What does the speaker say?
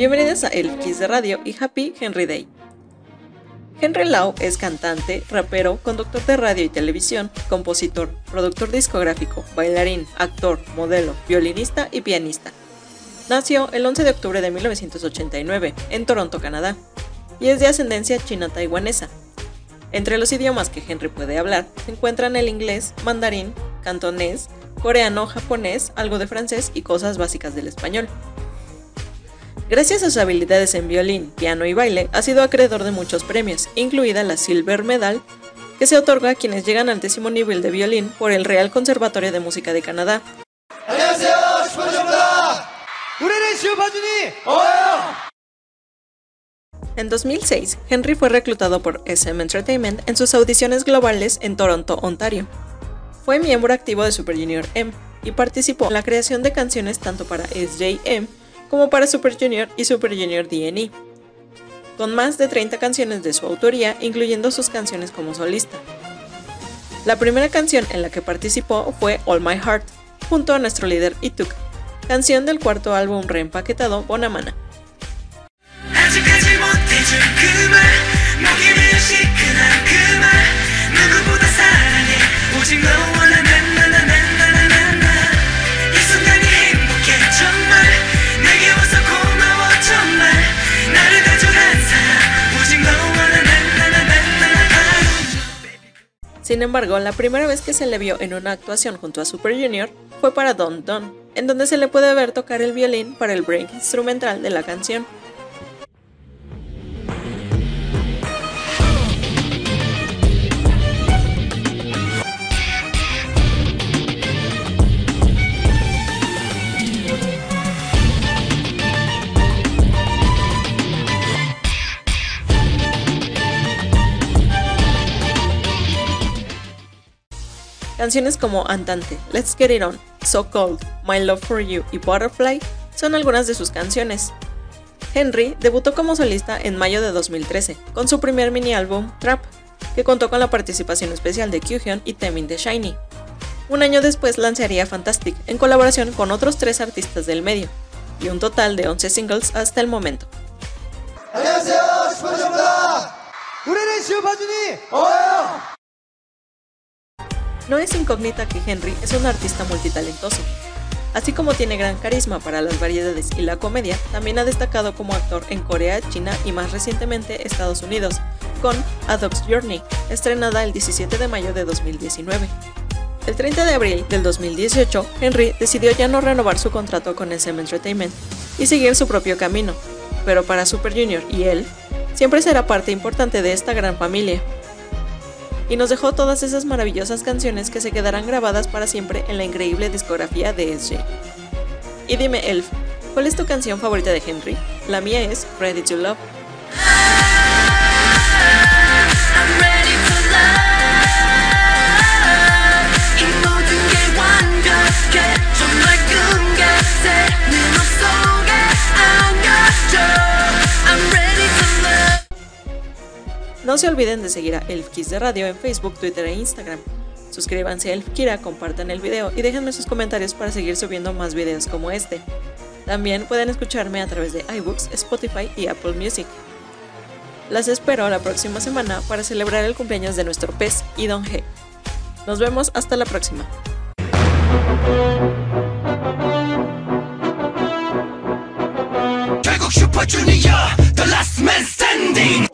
Bienvenidos a El Kiss de Radio y Happy Henry Day. Henry Lau es cantante, rapero, conductor de radio y televisión, compositor, productor discográfico, bailarín, actor, modelo, violinista y pianista. Nació el 11 de octubre de 1989 en Toronto, Canadá, y es de ascendencia china-taiwanesa. Entre los idiomas que Henry puede hablar se encuentran el inglés, mandarín, cantonés, coreano, japonés, algo de francés y cosas básicas del español. Gracias a sus habilidades en violín, piano y baile, ha sido acreedor de muchos premios, incluida la Silver Medal, que se otorga a quienes llegan al décimo nivel de violín por el Real Conservatorio de Música de Canadá. En 2006, Henry fue reclutado por SM Entertainment en sus audiciones globales en Toronto, Ontario. Fue miembro activo de Super Junior M y participó en la creación de canciones tanto para SJM como para Super Junior y Super Junior DNE, con más de 30 canciones de su autoría, incluyendo sus canciones como solista. La primera canción en la que participó fue All My Heart, junto a nuestro líder Ituk, canción del cuarto álbum reempaquetado Bonamana. Sin embargo, la primera vez que se le vio en una actuación junto a Super Junior fue para Don Don, en donde se le puede ver tocar el violín para el break instrumental de la canción. Canciones como Andante, Let's Get It On, So Cold, My Love for You y Butterfly son algunas de sus canciones. Henry debutó como solista en mayo de 2013 con su primer mini álbum Trap, que contó con la participación especial de Kyuhyun y Temin de Shiny. Un año después lanzaría Fantastic en colaboración con otros tres artistas del medio, y un total de 11 singles hasta el momento. No es incógnita que Henry es un artista multitalentoso. Así como tiene gran carisma para las variedades y la comedia, también ha destacado como actor en Corea, China y más recientemente Estados Unidos, con A Journey, estrenada el 17 de mayo de 2019. El 30 de abril del 2018, Henry decidió ya no renovar su contrato con SM Entertainment y seguir su propio camino, pero para Super Junior y él, siempre será parte importante de esta gran familia y nos dejó todas esas maravillosas canciones que se quedarán grabadas para siempre en la increíble discografía de SJ. Y dime, Elf, ¿cuál es tu canción favorita de Henry? La mía es Ready to Love. No se olviden de seguir a Elf Kiss de Radio en Facebook, Twitter e Instagram. Suscríbanse a Elf Kira, compartan el video y déjenme sus comentarios para seguir subiendo más videos como este. También pueden escucharme a través de iBooks, Spotify y Apple Music. Las espero la próxima semana para celebrar el cumpleaños de nuestro pez y Don G. Nos vemos hasta la próxima. The last man standing.